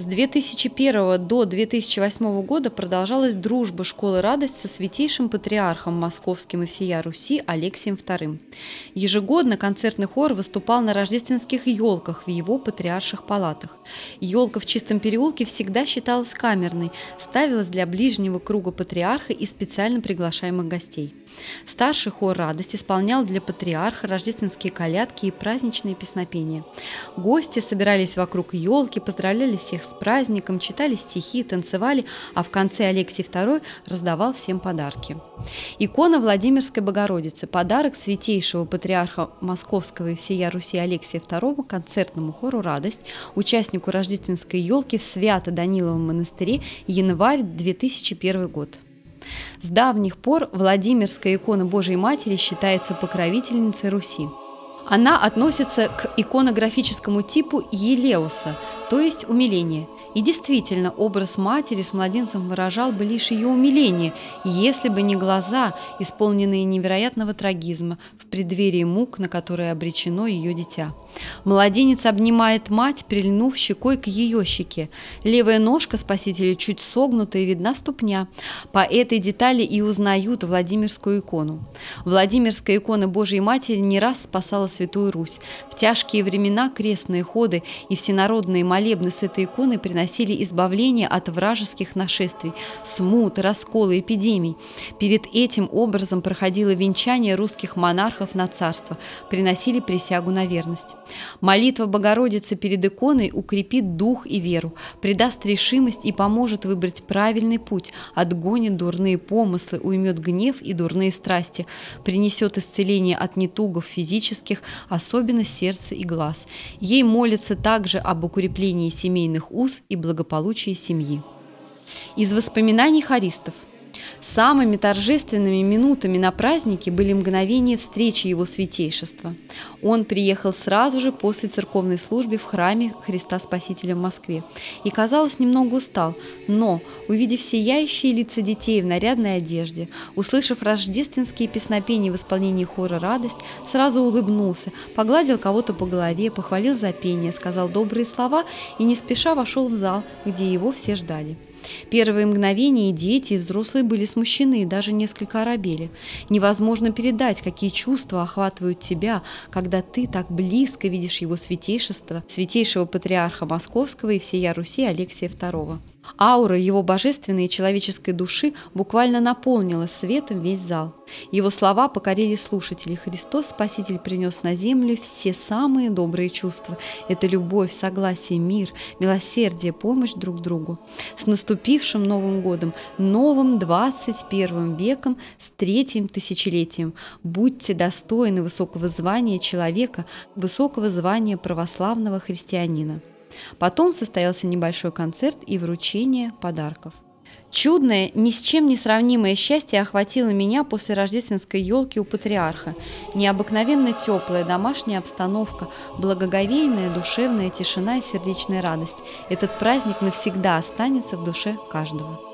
С 2001 до 2008 года продолжалась дружба школы «Радость» со святейшим патриархом московским и всея Руси Алексием II. Ежегодно концертный хор выступал на рождественских елках в его патриарших палатах. Елка в Чистом переулке всегда считалась камерной, ставилась для ближнего круга патриарха и специально приглашаемых гостей. Старший хор «Радость» исполнял для патриарха рождественские колядки и праздничные песнопения. Гости собирались вокруг елки, поздравляли всех с праздником, читали стихи, танцевали, а в конце Алексий II раздавал всем подарки. Икона Владимирской Богородицы – подарок святейшего патриарха Московского и всея Руси Алексия II концертному хору «Радость», участнику рождественской елки в Свято-Даниловом монастыре, январь 2001 год. С давних пор Владимирская икона Божией Матери считается покровительницей Руси. Она относится к иконографическому типу Елеуса, то есть умиление. И действительно, образ матери с младенцем выражал бы лишь ее умиление, если бы не глаза, исполненные невероятного трагизма в преддверии мук, на которые обречено ее дитя. Младенец обнимает мать, прильнув щекой к ее щеке. Левая ножка спасителя чуть согнута и видна ступня. По этой детали и узнают Владимирскую икону. Владимирская икона Божией Матери не раз спасала Святую Русь. В тяжкие времена крестные ходы и всенародные молитвы молебны с этой иконой приносили избавление от вражеских нашествий, смут, раскола, эпидемий. Перед этим образом проходило венчание русских монархов на царство, приносили присягу на верность. Молитва Богородицы перед иконой укрепит дух и веру, придаст решимость и поможет выбрать правильный путь, отгонит дурные помыслы, уймет гнев и дурные страсти, принесет исцеление от нетугов физических, особенно сердца и глаз. Ей молится также об укреплении укреплении семейных уз и благополучии семьи. Из воспоминаний хористов – Самыми торжественными минутами на празднике были мгновения встречи его святейшества. Он приехал сразу же после церковной службы в храме Христа Спасителя в Москве и, казалось, немного устал, но, увидев сияющие лица детей в нарядной одежде, услышав рождественские песнопения в исполнении хора «Радость», сразу улыбнулся, погладил кого-то по голове, похвалил за пение, сказал добрые слова и не спеша вошел в зал, где его все ждали. Первые мгновения и дети, и взрослые были смущены и даже несколько оробели. Невозможно передать, какие чувства охватывают тебя, когда ты так близко видишь его святейшество, святейшего патриарха Московского и всея Руси Алексия II. Аура его божественной и человеческой души буквально наполнила светом весь зал. Его слова покорили слушателей. Христос, Спаситель, принес на землю все самые добрые чувства. Это любовь, согласие, мир, милосердие, помощь друг другу. С наступившим Новым годом, новым 21 веком, с третьим тысячелетием. Будьте достойны высокого звания человека, высокого звания православного христианина. Потом состоялся небольшой концерт и вручение подарков. Чудное, ни с чем не сравнимое счастье охватило меня после рождественской елки у патриарха. Необыкновенно теплая домашняя обстановка, благоговейная душевная тишина и сердечная радость. Этот праздник навсегда останется в душе каждого.